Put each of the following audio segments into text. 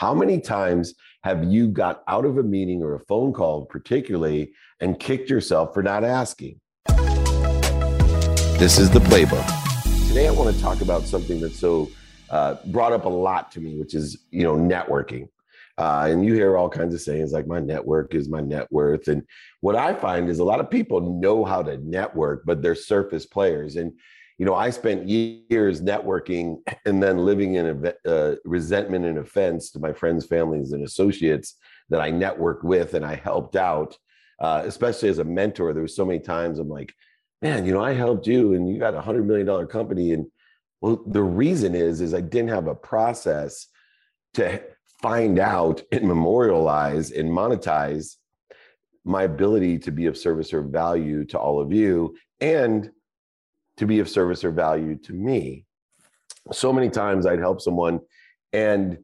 How many times have you got out of a meeting or a phone call, particularly, and kicked yourself for not asking? This is the playbook. Today, I want to talk about something that's so uh, brought up a lot to me, which is you know networking. Uh, and you hear all kinds of sayings like my network is my net worth. And what I find is a lot of people know how to network, but they're surface players. And you know, I spent years networking and then living in a uh, resentment and offense to my friends, families, and associates that I networked with and I helped out, uh, especially as a mentor. There was so many times I'm like, man, you know, I helped you and you got a hundred million dollar company. And well, the reason is, is I didn't have a process to find out and memorialize and monetize my ability to be of service or value to all of you and to be of service or value to me. So many times I'd help someone and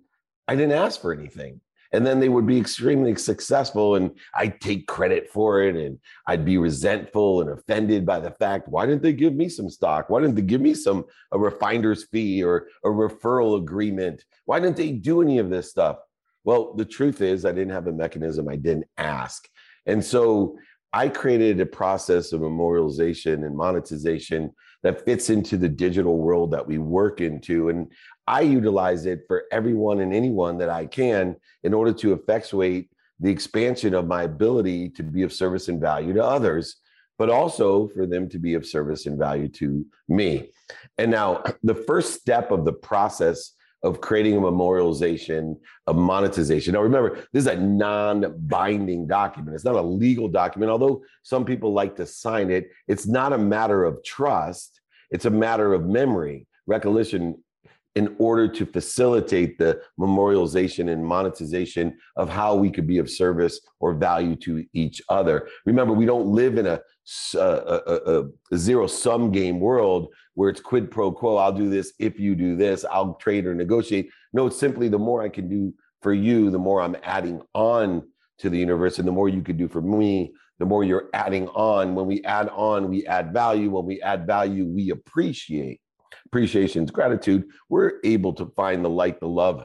I didn't ask for anything. And then they would be extremely successful and I'd take credit for it and I'd be resentful and offended by the fact, why didn't they give me some stock? Why didn't they give me some a refinder's fee or a referral agreement? Why didn't they do any of this stuff? Well, the truth is I didn't have a mechanism. I didn't ask. And so I created a process of memorialization and monetization that fits into the digital world that we work into. And I utilize it for everyone and anyone that I can in order to effectuate the expansion of my ability to be of service and value to others, but also for them to be of service and value to me. And now, the first step of the process of creating a memorialization of monetization. Now, remember, this is a non binding document. It's not a legal document, although some people like to sign it. It's not a matter of trust, it's a matter of memory, recollection, in order to facilitate the memorialization and monetization of how we could be of service or value to each other. Remember, we don't live in a, a, a, a zero sum game world where it's quid pro quo. I'll do this if you do this. I'll trade or negotiate. No, it's simply the more I can do for you, the more I'm adding on to the universe, and the more you can do for me, the more you're adding on. When we add on, we add value. When we add value, we appreciate appreciations, gratitude, we're able to find the light, the love,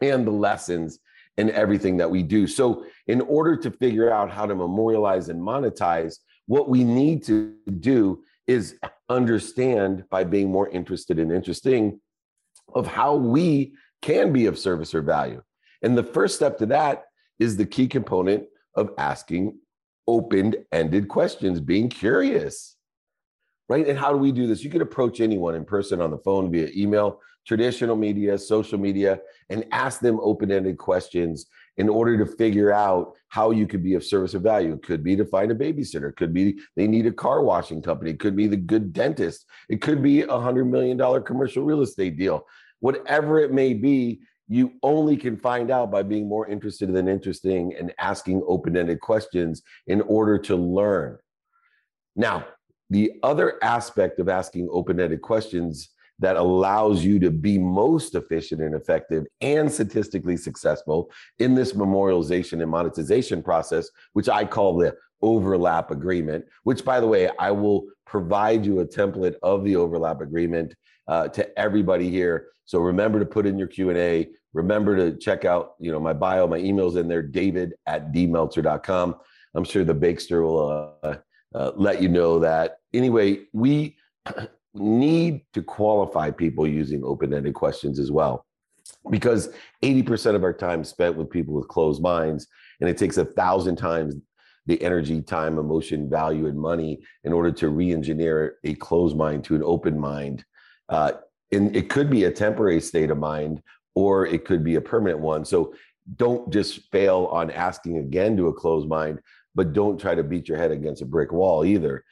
and the lessons in everything that we do. So, in order to figure out how to memorialize and monetize, what we need to do is understand by being more interested and interesting of how we can be of service or value. And the first step to that is the key component of asking open ended questions, being curious right? And how do we do this? You can approach anyone in person, on the phone, via email, traditional media, social media, and ask them open ended questions in order to figure out how you could be of service or value. It could be to find a babysitter, it could be they need a car washing company, it could be the good dentist, it could be a $100 million commercial real estate deal. Whatever it may be, you only can find out by being more interested than interesting and asking open ended questions in order to learn. Now, the other aspect of asking open ended questions that allows you to be most efficient and effective and statistically successful in this memorialization and monetization process, which I call the overlap agreement, which by the way, I will provide you a template of the overlap agreement uh, to everybody here. So remember to put in your Q&A. Remember to check out, you know, my bio, my email's in there, david at dmeltzer.com. I'm sure the Bakester will uh, uh, let you know that. Anyway, we need to qualify people using open ended questions as well, because 80% of our time spent with people with closed minds, and it takes a thousand times the energy, time, emotion, value, and money in order to re engineer a closed mind to an open mind. Uh, and it could be a temporary state of mind or it could be a permanent one. So don't just fail on asking again to a closed mind but don't try to beat your head against a brick wall either.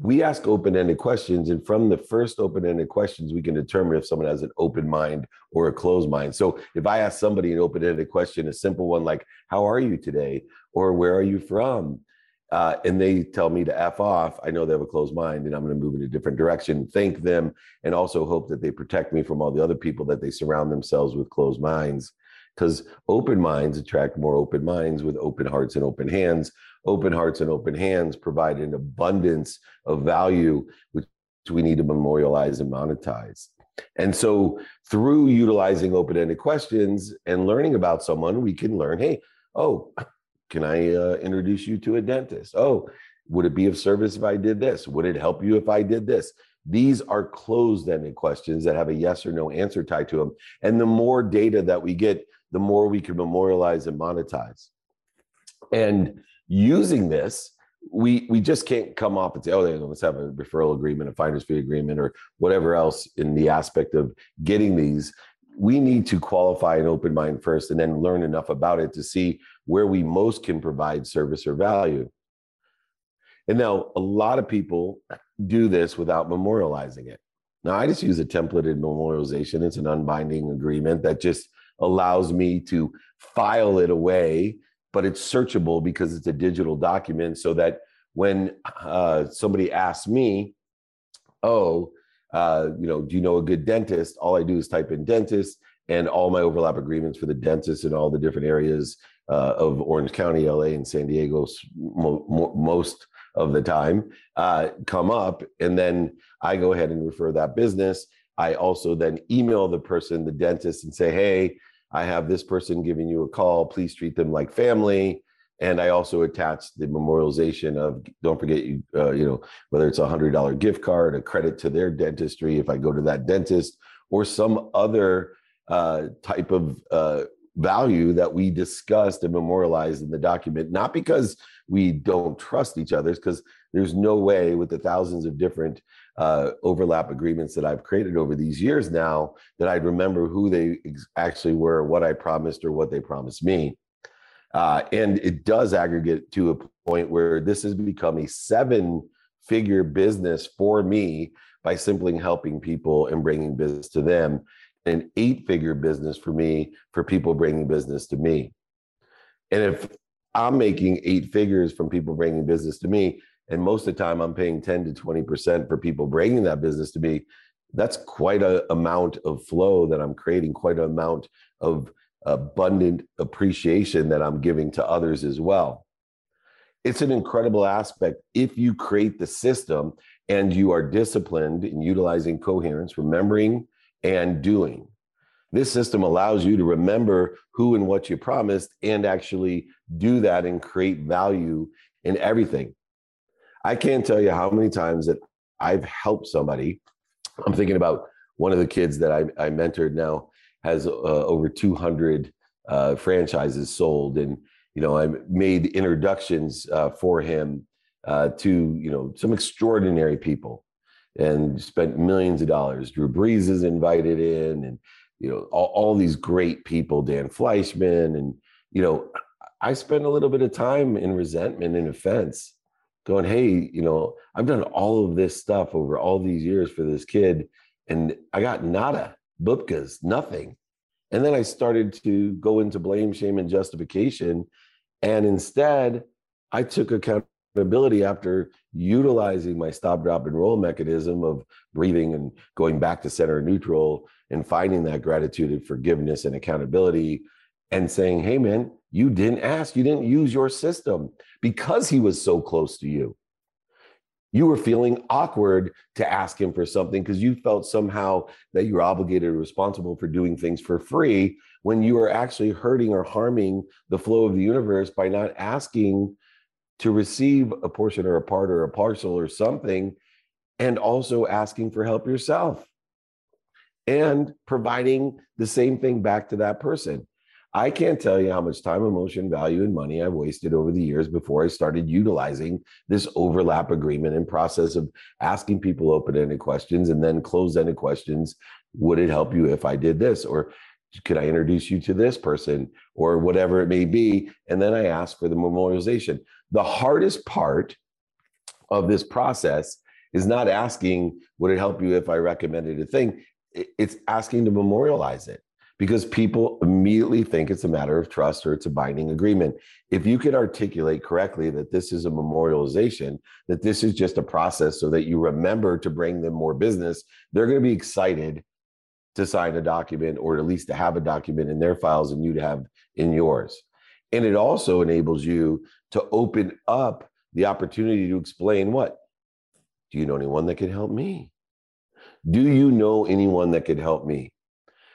We ask open ended questions, and from the first open ended questions, we can determine if someone has an open mind or a closed mind. So, if I ask somebody an open ended question, a simple one like, How are you today? or Where are you from? Uh, and they tell me to F off, I know they have a closed mind and I'm going to move in a different direction, thank them, and also hope that they protect me from all the other people that they surround themselves with closed minds. Because open minds attract more open minds with open hearts and open hands, open hearts and open hands provide an abundance of value, which we need to memorialize and monetize. And so through utilizing open-ended questions and learning about someone, we can learn, hey, oh, can I uh, introduce you to a dentist? Oh, would it be of service if I did this? Would it help you if I did this? These are closed ended questions that have a yes or no answer tied to them. And the more data that we get, the more we can memorialize and monetize. And using this, we we just can't come off and say, oh, let's have a referral agreement, a finder's fee agreement, or whatever else in the aspect of getting these. We need to qualify an open mind first and then learn enough about it to see where we most can provide service or value. And now a lot of people do this without memorializing it. Now I just use a templated memorialization. It's an unbinding agreement that just allows me to file it away but it's searchable because it's a digital document so that when uh, somebody asks me, oh, uh, you know, do you know a good dentist? All I do is type in dentist and all my overlap agreements for the dentists in all the different areas uh, of Orange County, LA, and San Diego mo- most of the time uh, come up. And then I go ahead and refer that business. I also then email the person, the dentist, and say, hey, I have this person giving you a call. Please treat them like family. And I also attach the memorialization of don't forget you uh, you know whether it's a hundred dollar gift card, a credit to their dentistry if I go to that dentist, or some other uh, type of uh, value that we discussed and memorialized in the document. Not because we don't trust each other, because there's no way with the thousands of different uh, overlap agreements that I've created over these years now that I'd remember who they ex- actually were, what I promised, or what they promised me. Uh, and it does aggregate to a point where this has become a seven figure business for me by simply helping people and bringing business to them, an eight figure business for me for people bringing business to me. And if I'm making eight figures from people bringing business to me, and most of the time i'm paying 10 to 20% for people bringing that business to me that's quite a amount of flow that i'm creating quite an amount of abundant appreciation that i'm giving to others as well. It's an incredible aspect if you create the system and you are disciplined in utilizing coherence remembering and doing. This system allows you to remember who and what you promised and actually do that and create value in everything I can't tell you how many times that I've helped somebody. I'm thinking about one of the kids that I, I mentored now has uh, over 200 uh, franchises sold, and you know I made introductions uh, for him uh, to you know some extraordinary people, and spent millions of dollars. Drew Brees is invited in, and you know all, all these great people, Dan Fleischman, and you know I spent a little bit of time in resentment and offense going, hey, you know, I've done all of this stuff over all these years for this kid, and I got nada, bupkas, nothing. And then I started to go into blame, shame, and justification. And instead, I took accountability after utilizing my stop, drop, and roll mechanism of breathing and going back to center neutral and finding that gratitude and forgiveness and accountability and saying, hey, man, you didn't ask, you didn't use your system because he was so close to you. You were feeling awkward to ask him for something because you felt somehow that you were obligated or responsible for doing things for free when you were actually hurting or harming the flow of the universe by not asking to receive a portion or a part or a parcel or something, and also asking for help yourself and providing the same thing back to that person. I can't tell you how much time, emotion, value, and money I've wasted over the years before I started utilizing this overlap agreement and process of asking people open ended questions and then closed ended questions. Would it help you if I did this? Or could I introduce you to this person or whatever it may be? And then I ask for the memorialization. The hardest part of this process is not asking, would it help you if I recommended a thing? It's asking to memorialize it because people immediately think it's a matter of trust or it's a binding agreement. If you can articulate correctly that this is a memorialization, that this is just a process so that you remember to bring them more business, they're going to be excited to sign a document or at least to have a document in their files and you to have in yours. And it also enables you to open up the opportunity to explain what? Do you know anyone that could help me? Do you know anyone that could help me?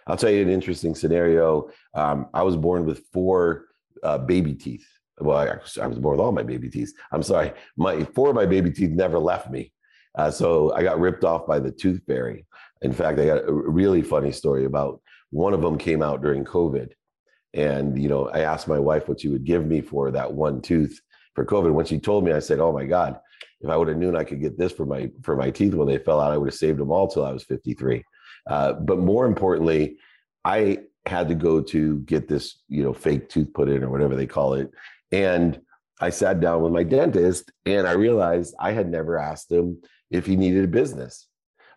I'll tell you an interesting scenario. Um, I was born with four uh, baby teeth. Well, I, I, was born with all my baby teeth. I'm sorry, my four of my baby teeth never left me. Uh, so I got ripped off by the tooth fairy. In fact, I got a really funny story about one of them came out during COVID, and you know, I asked my wife what she would give me for that one tooth for COVID. When she told me, I said, "Oh my God, if I would have known I could get this for my for my teeth when they fell out, I would have saved them all till I was 53." Uh, but more importantly, I had to go to get this, you know, fake tooth put in or whatever they call it, and I sat down with my dentist, and I realized I had never asked him if he needed a business.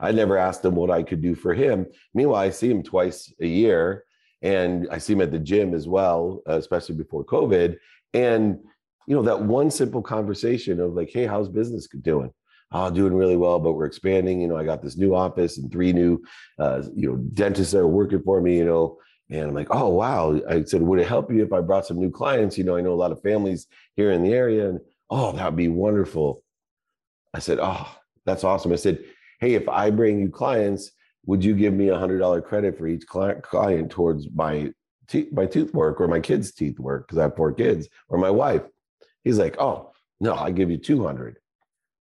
I never asked him what I could do for him. Meanwhile, I see him twice a year and I see him at the gym as well, especially before COVID. And, you know, that one simple conversation of like, hey, how's business doing? Oh, doing really well, but we're expanding. You know, I got this new office and three new, uh, you know, dentists that are working for me, you know. And I'm like, oh, wow. I said, would it help you if I brought some new clients? You know, I know a lot of families here in the area. And oh, that would be wonderful. I said, oh, that's awesome. I said, hey, if I bring you clients, would you give me a hundred dollar credit for each client, towards my te- my tooth work or my kids' teeth work because I have four kids or my wife? He's like, oh no, I give you two hundred.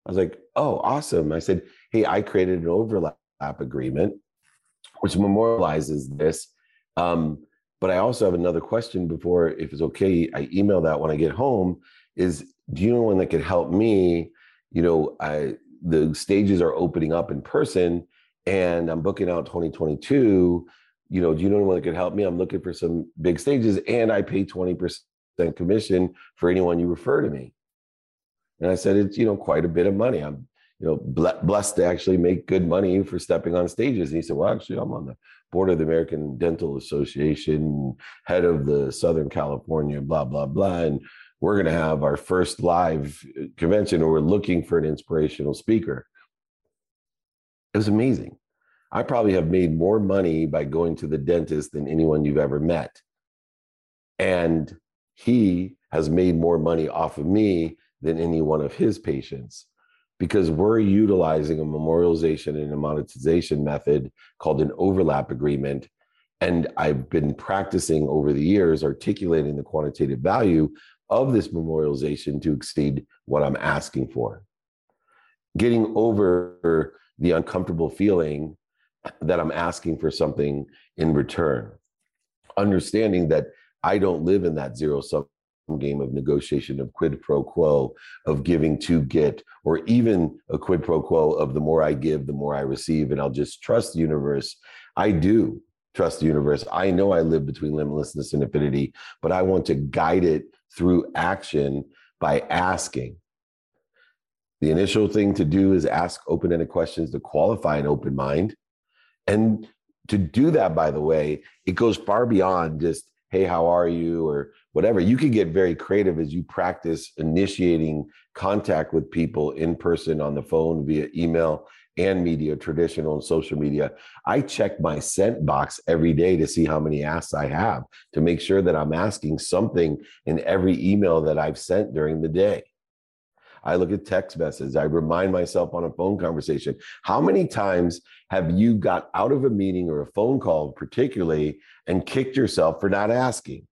I was like, oh, awesome. I said, hey, I created an overlap agreement which memorializes this. Um, but I also have another question before, if it's okay, I email that when I get home. Is do you know one that could help me? You know, I the stages are opening up in person and I'm booking out 2022, you know, do you know anyone that could help me? I'm looking for some big stages and I pay 20% commission for anyone you refer to me. And I said, it's, you know, quite a bit of money. I'm, you know, blessed to actually make good money for stepping on stages. And he said, well, actually, I'm on the board of the American Dental Association, head of the Southern California, blah, blah, blah. And we're going to have our first live uh, convention or we're looking for an inspirational speaker. It was amazing. I probably have made more money by going to the dentist than anyone you've ever met. And he has made more money off of me than any one of his patients because we're utilizing a memorialization and a monetization method called an overlap agreement. And I've been practicing over the years articulating the quantitative value of this memorialization to exceed what I'm asking for. Getting over the uncomfortable feeling that I'm asking for something in return. Understanding that I don't live in that zero sum game of negotiation of quid pro quo of giving to get or even a quid pro quo of the more i give the more i receive and i'll just trust the universe i do trust the universe i know i live between limitlessness and infinity but i want to guide it through action by asking. The initial thing to do is ask open ended questions to qualify an open mind. And to do that, by the way, it goes far beyond just, hey, how are you? or whatever. You can get very creative as you practice initiating contact with people in person, on the phone, via email, and media, traditional and social media. I check my sent box every day to see how many asks I have to make sure that I'm asking something in every email that I've sent during the day. I look at text messages. I remind myself on a phone conversation. How many times have you got out of a meeting or a phone call, particularly, and kicked yourself for not asking?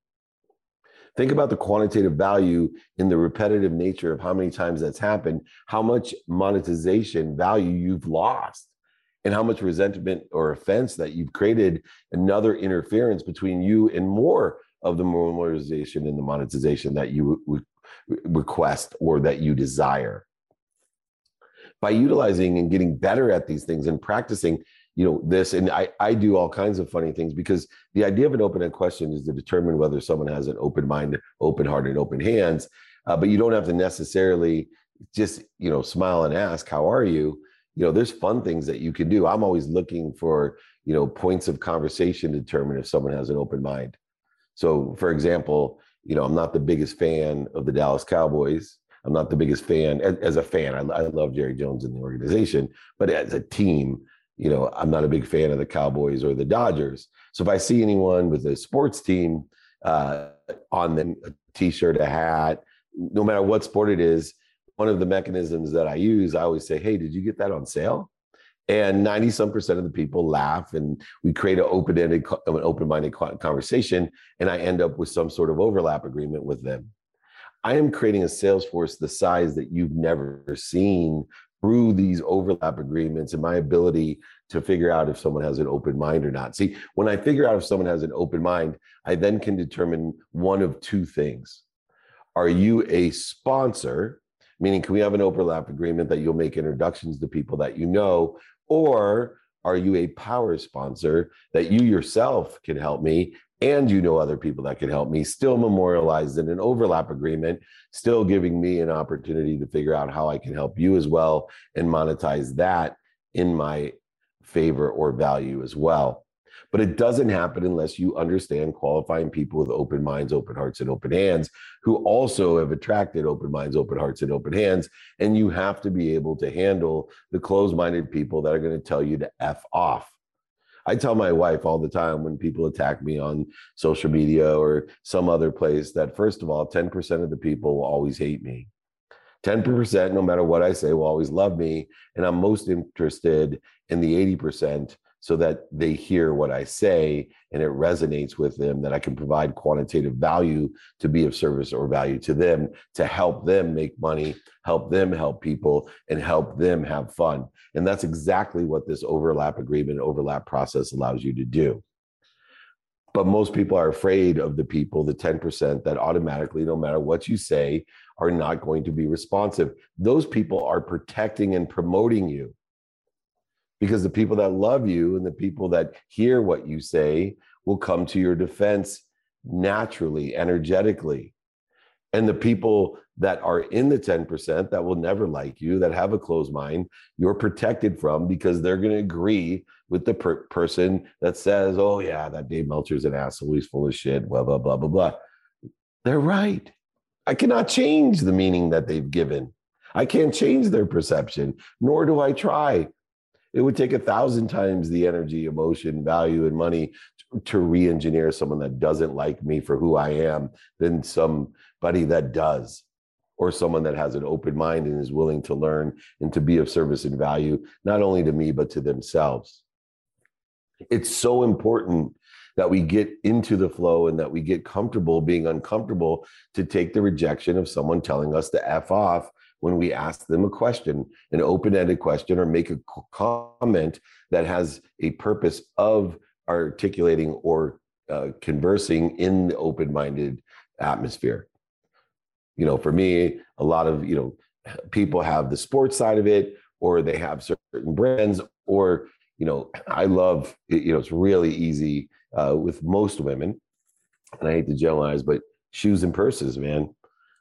Think about the quantitative value in the repetitive nature of how many times that's happened, how much monetization value you've lost, and how much resentment or offense that you've created another interference between you and more of the monetization and the monetization that you re- request or that you desire. By utilizing and getting better at these things and practicing you know this and i i do all kinds of funny things because the idea of an open-end question is to determine whether someone has an open mind open heart and open hands uh, but you don't have to necessarily just you know smile and ask how are you? You know there's fun things that you can do. I'm always looking for you know points of conversation to determine if someone has an open mind. So for example you know i'm not the biggest fan of the dallas cowboys. I'm not the biggest fan as, as a fan I, I love jerry jones and the organization but as a team you know, I'm not a big fan of the Cowboys or the Dodgers. So if I see anyone with a sports team uh, on them, a t-shirt, a hat, no matter what sport it is, one of the mechanisms that I use, I always say, "Hey, did you get that on sale?" and 90 some percent of the people laugh and we create an open-ended an open-minded conversation and i end up with some sort of overlap agreement with them i am creating a sales force the size that you've never seen through these overlap agreements and my ability to figure out if someone has an open mind or not. See when i figure out if someone has an open mind i then can determine one of two things. Are you a sponsor meaning can we have an overlap agreement that you'll make introductions to people that you know or are you a power sponsor that you yourself can help me and you know other people that can help me, still memorialized in an overlap agreement, still giving me an opportunity to figure out how I can help you as well and monetize that in my favor or value as well. But it doesn't happen unless you understand qualifying people with open minds, open hearts, and open hands who also have attracted open minds, open hearts, and open hands. And you have to be able to handle the closed minded people that are going to tell you to F off. I tell my wife all the time when people attack me on social media or some other place that, first of all, 10% of the people will always hate me. 10%, no matter what I say, will always love me. And I'm most interested in the 80% so that they hear what I say and it resonates with them, that I can provide quantitative value to be of service or value to them, to help them make money, help them help people, and help them have fun. And that's exactly what this overlap agreement, overlap process allows you to do. But most people are afraid of the people, the 10% that automatically, no matter what you say, are not going to be responsive. Those people are protecting and promoting you because the people that love you and the people that hear what you say will come to your defense naturally, energetically. And the people that are in the 10% that will never like you, that have a closed mind, you're protected from because they're going to agree with the per- person that says, oh, yeah, that Dave Meltzer's an asshole. He's full of shit, blah, blah, blah, blah, blah. They're right. I cannot change the meaning that they've given. I can't change their perception, nor do I try it would take a thousand times the energy, emotion, value, and money to, to re engineer someone that doesn't like me for who I am than somebody that does, or someone that has an open mind and is willing to learn and to be of service and value, not only to me, but to themselves. It's so important that we get into the flow and that we get comfortable being uncomfortable to take the rejection of someone telling us to F off when we ask them a question, an open ended question, or make a comment that has a purpose of articulating or uh, conversing in the open minded atmosphere. You know, for me, a lot of, you know, people have the sports side of it, or they have certain brands, or, you know, I love, you know, it's really easy uh, with most women, and I hate to generalize, but shoes and purses, man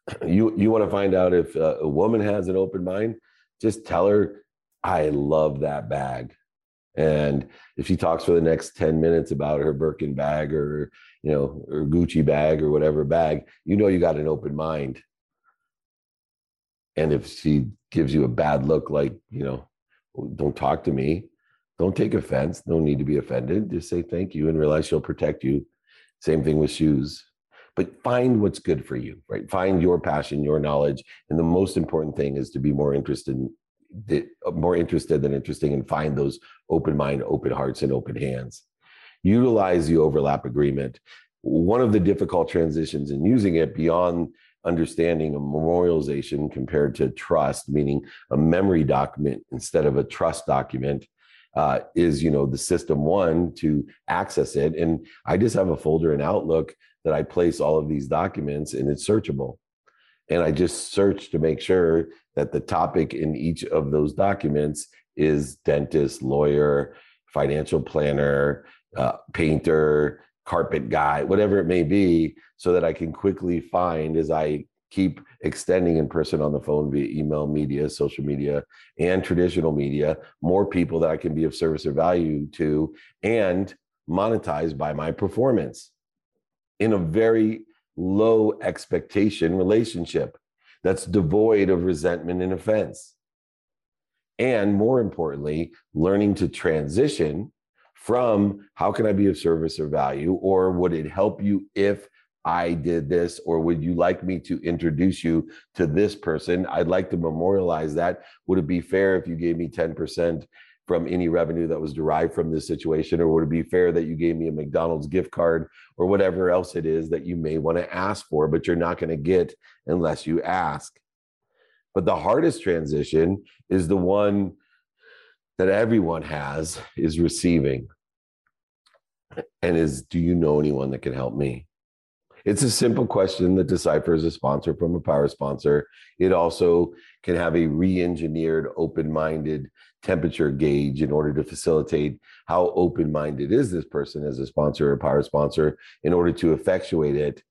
you you want to find out if uh, a woman has an open mind? Just tell her i love that bag. And if she talks for the next 10 minutes about her birkin bag or you know or gucci bag or whatever bag you know you got an open mind. And if she gives you a bad look like you know don't talk to me. Don't take offense. No need to be offended. Just say thank you and realize she'll protect you. Same thing with shoes but find what's good for you, right? Find your passion, your knowledge. And the most important thing is to be more interested more interested than interesting and find those open mind, open hearts, and open hands. Utilize the overlap agreement. One of the difficult transitions in using it beyond understanding a memorialization compared to trust, meaning a memory document instead of a trust document, uh, is you know the system one to access it. And I just have a folder in Outlook that I place all of these documents and it's searchable. And I just search to make sure that the topic in each of those documents is dentist, lawyer, financial planner, uh, painter, carpet guy, whatever it may be, so that I can quickly find as I keep extending in person on the phone via email, media, social media, and traditional media, more people that I can be of service or value to and monetize by my performance in a very low expectation relationship that's devoid of resentment and offense. And more importantly, learning to transition from how can I be of service or value, or would it help you if I did this, or would you like me to introduce you to this person? I'd like to memorialize that. Would it be fair if you gave me 10% from any revenue that was derived from this situation? Or would it be fair that you gave me a McDonald's gift card or whatever else it is that you may want to ask for, but you're not going to get unless you ask? But the hardest transition is the one that everyone has is receiving. And is do you know anyone that can help me? It's a simple question that deciphers a sponsor from a power sponsor. It also can have a re engineered, open minded temperature gauge in order to facilitate how open minded is this person as a sponsor or power sponsor in order to effectuate it.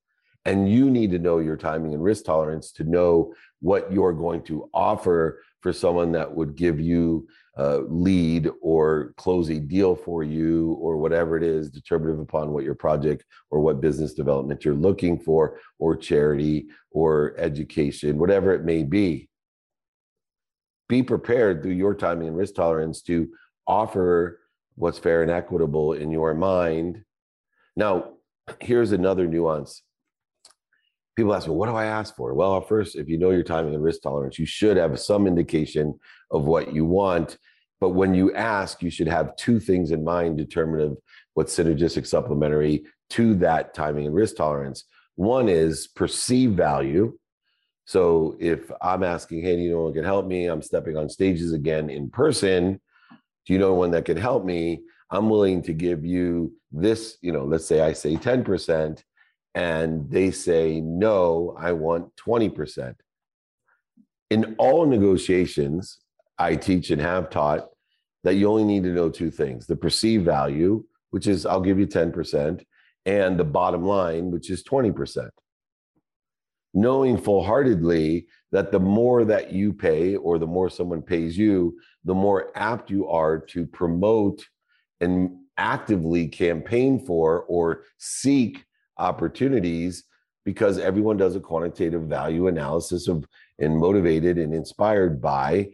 And you need to know your timing and risk tolerance to know what you're going to offer for someone that would give you a lead or close a deal for you or whatever it is determinative upon what your project or what business development you're looking for or charity or education whatever it may be be prepared through your timing and risk tolerance to offer what's fair and equitable in your mind now here's another nuance people ask, well, what do I ask for? Well, first, if you know your timing and risk tolerance, you should have some indication of what you want. But when you ask, you should have two things in mind determinative what's synergistic supplementary to that timing and risk tolerance. One is perceived value. So if I'm asking, hey, do you know one can help me? I'm stepping on stages again in person. Do you know one that can help me? I'm willing to give you this, you know, let's say I say 10% and they say, no, I want 20%. In all negotiations, I teach and have taught that you only need to know two things the perceived value, which is I'll give you 10%, and the bottom line, which is 20%. Knowing full heartedly that the more that you pay or the more someone pays you, the more apt you are to promote and actively campaign for or seek opportunities because everyone does a quantitative value analysis of and motivated and inspired by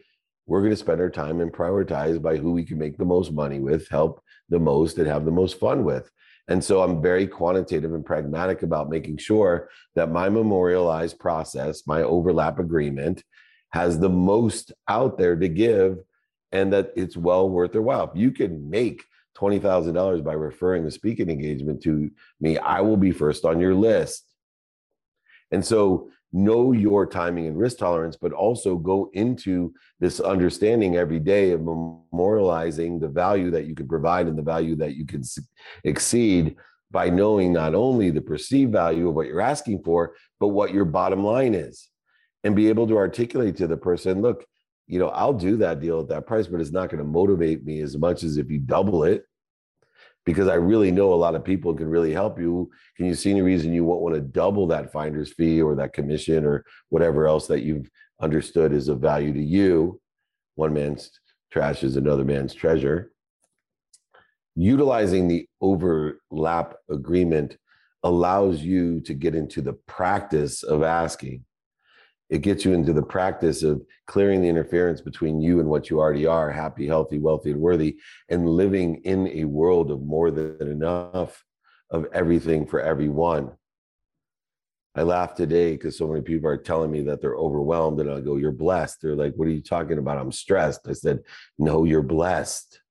we're going to spend our time and prioritize by who we can make the most money with help the most and have the most fun with and so i'm very quantitative and pragmatic about making sure that my memorialized process my overlap agreement has the most out there to give and that it's well worth their while If you can make $20,000 by referring a speaking engagement to me, I will be first on your list. And so know your timing and risk tolerance, but also go into this understanding every day of memorializing the value that you can provide and the value that you can exceed by knowing not only the perceived value of what you're asking for, but what your bottom line is. And be able to articulate to the person, look, you know, I'll do that deal at that price, but it's not going to motivate me as much as if you double it because I really know a lot of people can really help you. Can you see any reason you won't want to double that finder's fee or that commission or whatever else that you've understood is of value to you? One man's trash is another man's treasure. Utilizing the overlap agreement allows you to get into the practice of asking it gets you into the practice of clearing the interference between you and what you already are happy healthy wealthy and worthy and living in a world of more than enough of everything for everyone. I laugh today because so many people are telling me that they're overwhelmed and i go you're blessed. They're like what are you talking about? I'm stressed. I said no you're blessed.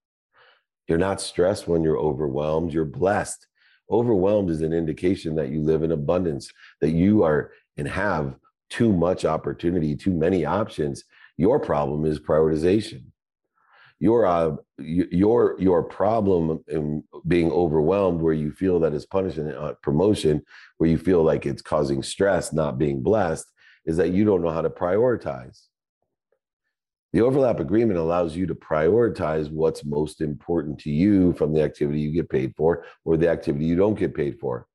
You're not stressed when you're overwhelmed you're blessed. Overwhelmed is an indication that you live in abundance that you are and have too much opportunity, too many options. Your problem is prioritization. Your uh, your your problem in being overwhelmed, where you feel that it's punishment, uh, promotion, where you feel like it's causing stress, not being blessed, is that you don't know how to prioritize. The overlap agreement allows you to prioritize what's most important to you from the activity you get paid for or the activity you don't get paid for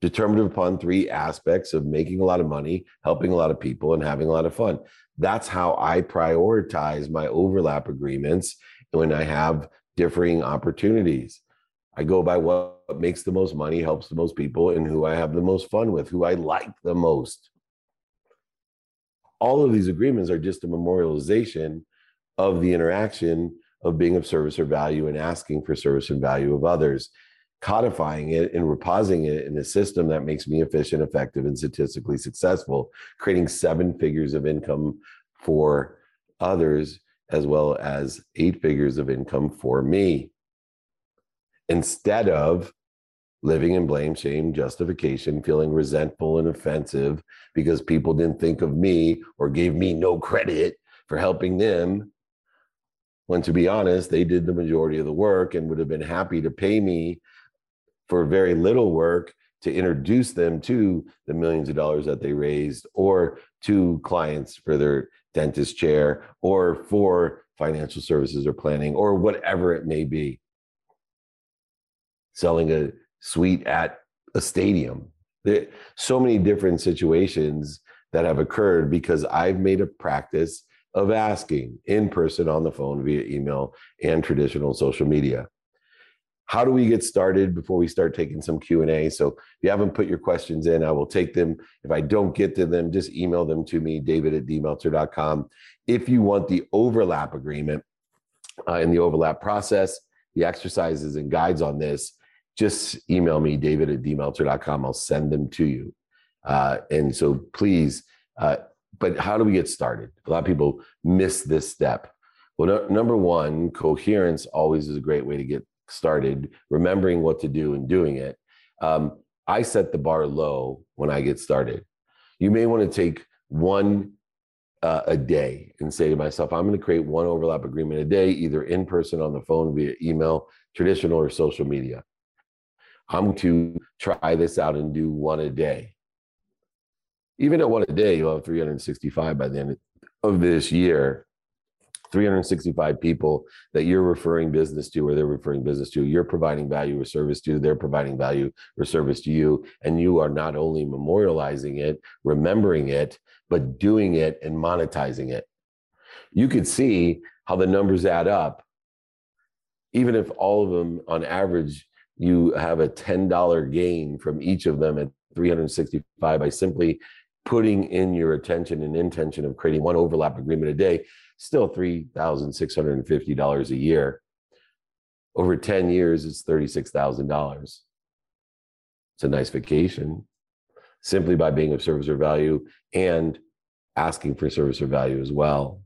determined upon three aspects of making a lot of money, helping a lot of people, and having a lot of fun. That's how I prioritize my overlap agreements when I have differing opportunities. I go by what makes the most money, helps the most people, and who I have the most fun with, who I like the most. All of these agreements are just a memorialization of the interaction of being of service or value and asking for service and value of others codifying it and reposing it in a system that makes me efficient, effective, and statistically successful, creating seven figures of income for others as well as eight figures of income for me. Instead of living in blame, shame, justification, feeling resentful and offensive because people didn't think of me or gave me no credit for helping them. When to be honest, they did the majority of the work and would have been happy to pay me for very little work to introduce them to the millions of dollars that they raised or to clients for their dentist chair or for financial services or planning or whatever it may be. Selling a suite at a stadium. There so many different situations that have occurred because I've made a practice of asking in person on the phone via email and traditional social media how do we get started before we start taking some q&a so if you haven't put your questions in i will take them. If i don't get to them just email them to me david at dmeltzer.com if you want the overlap agreement uh, in the overlap process the exercises and guides on this just email me david at dmeltzer.com i'll send them to you. Uh, and so please uh, but how do we get started? A lot of people miss this step. Well no, number one coherence always is a great way to get started remembering what to do and doing it um, i set the bar low when i get started. You may want to take one uh, a day and say to myself i'm going to create one overlap agreement a day either in person on the phone via email traditional or social media. I'm to try this out and do one a day. Even at one a day you'll have 365 by the end of this year 365 people that you're referring business to or they're referring business to you're providing value or service to they're providing value or service to you and you are not only memorializing it remembering it but doing it and monetizing it. You could see how the numbers add up. Even if all of them on average you have a $10 gain from each of them at 365 by simply putting in your attention and intention of creating one overlap agreement a day still $3,650 a year. Over 10 years, it's $36,000. It's a nice vacation simply by being of service or value and asking for service or value as well.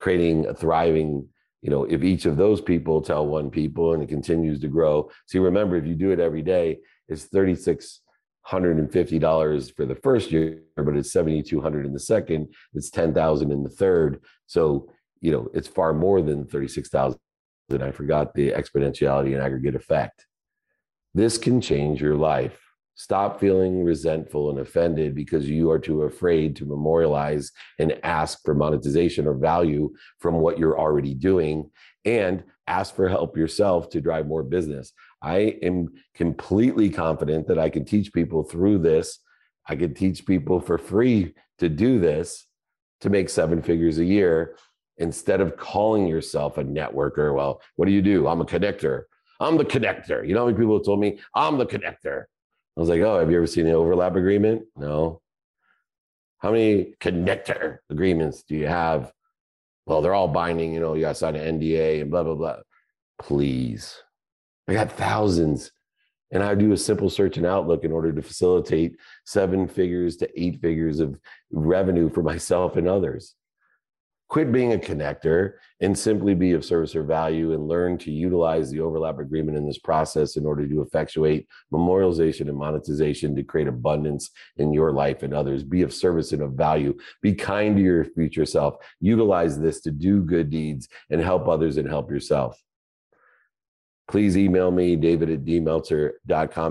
Creating a thriving, you know, if each of those people tell one people and it continues to grow. See, remember, if you do it every day, it's 36 $150 for the first year, but it's 7,200 in the second. It's 10,000 in the third. So, you know, it's far more than 36,000. And I forgot the exponentiality and aggregate effect. This can change your life. Stop feeling resentful and offended because you are too afraid to memorialize and ask for monetization or value from what you're already doing and ask for help yourself to drive more business. I am completely confident that I can teach people through this. I can teach people for free to do this to make seven figures a year instead of calling yourself a networker. Well, what do you do? I'm a connector. I'm the connector. You know how many people told me I'm the connector? I was like, oh, have you ever seen the overlap agreement? No. How many connector agreements do you have? Well, they're all binding, you know, you got to sign an NDA and blah, blah, blah. Please I got thousands. And I do a simple search in Outlook in order to facilitate seven figures to eight figures of revenue for myself and others. Quit being a connector and simply be of service or value and learn to utilize the overlap agreement in this process in order to effectuate memorialization and monetization to create abundance in your life and others. Be of service and of value. Be kind to your future self. Utilize this to do good deeds and help others and help yourself please email me, david at dmeltzer.com.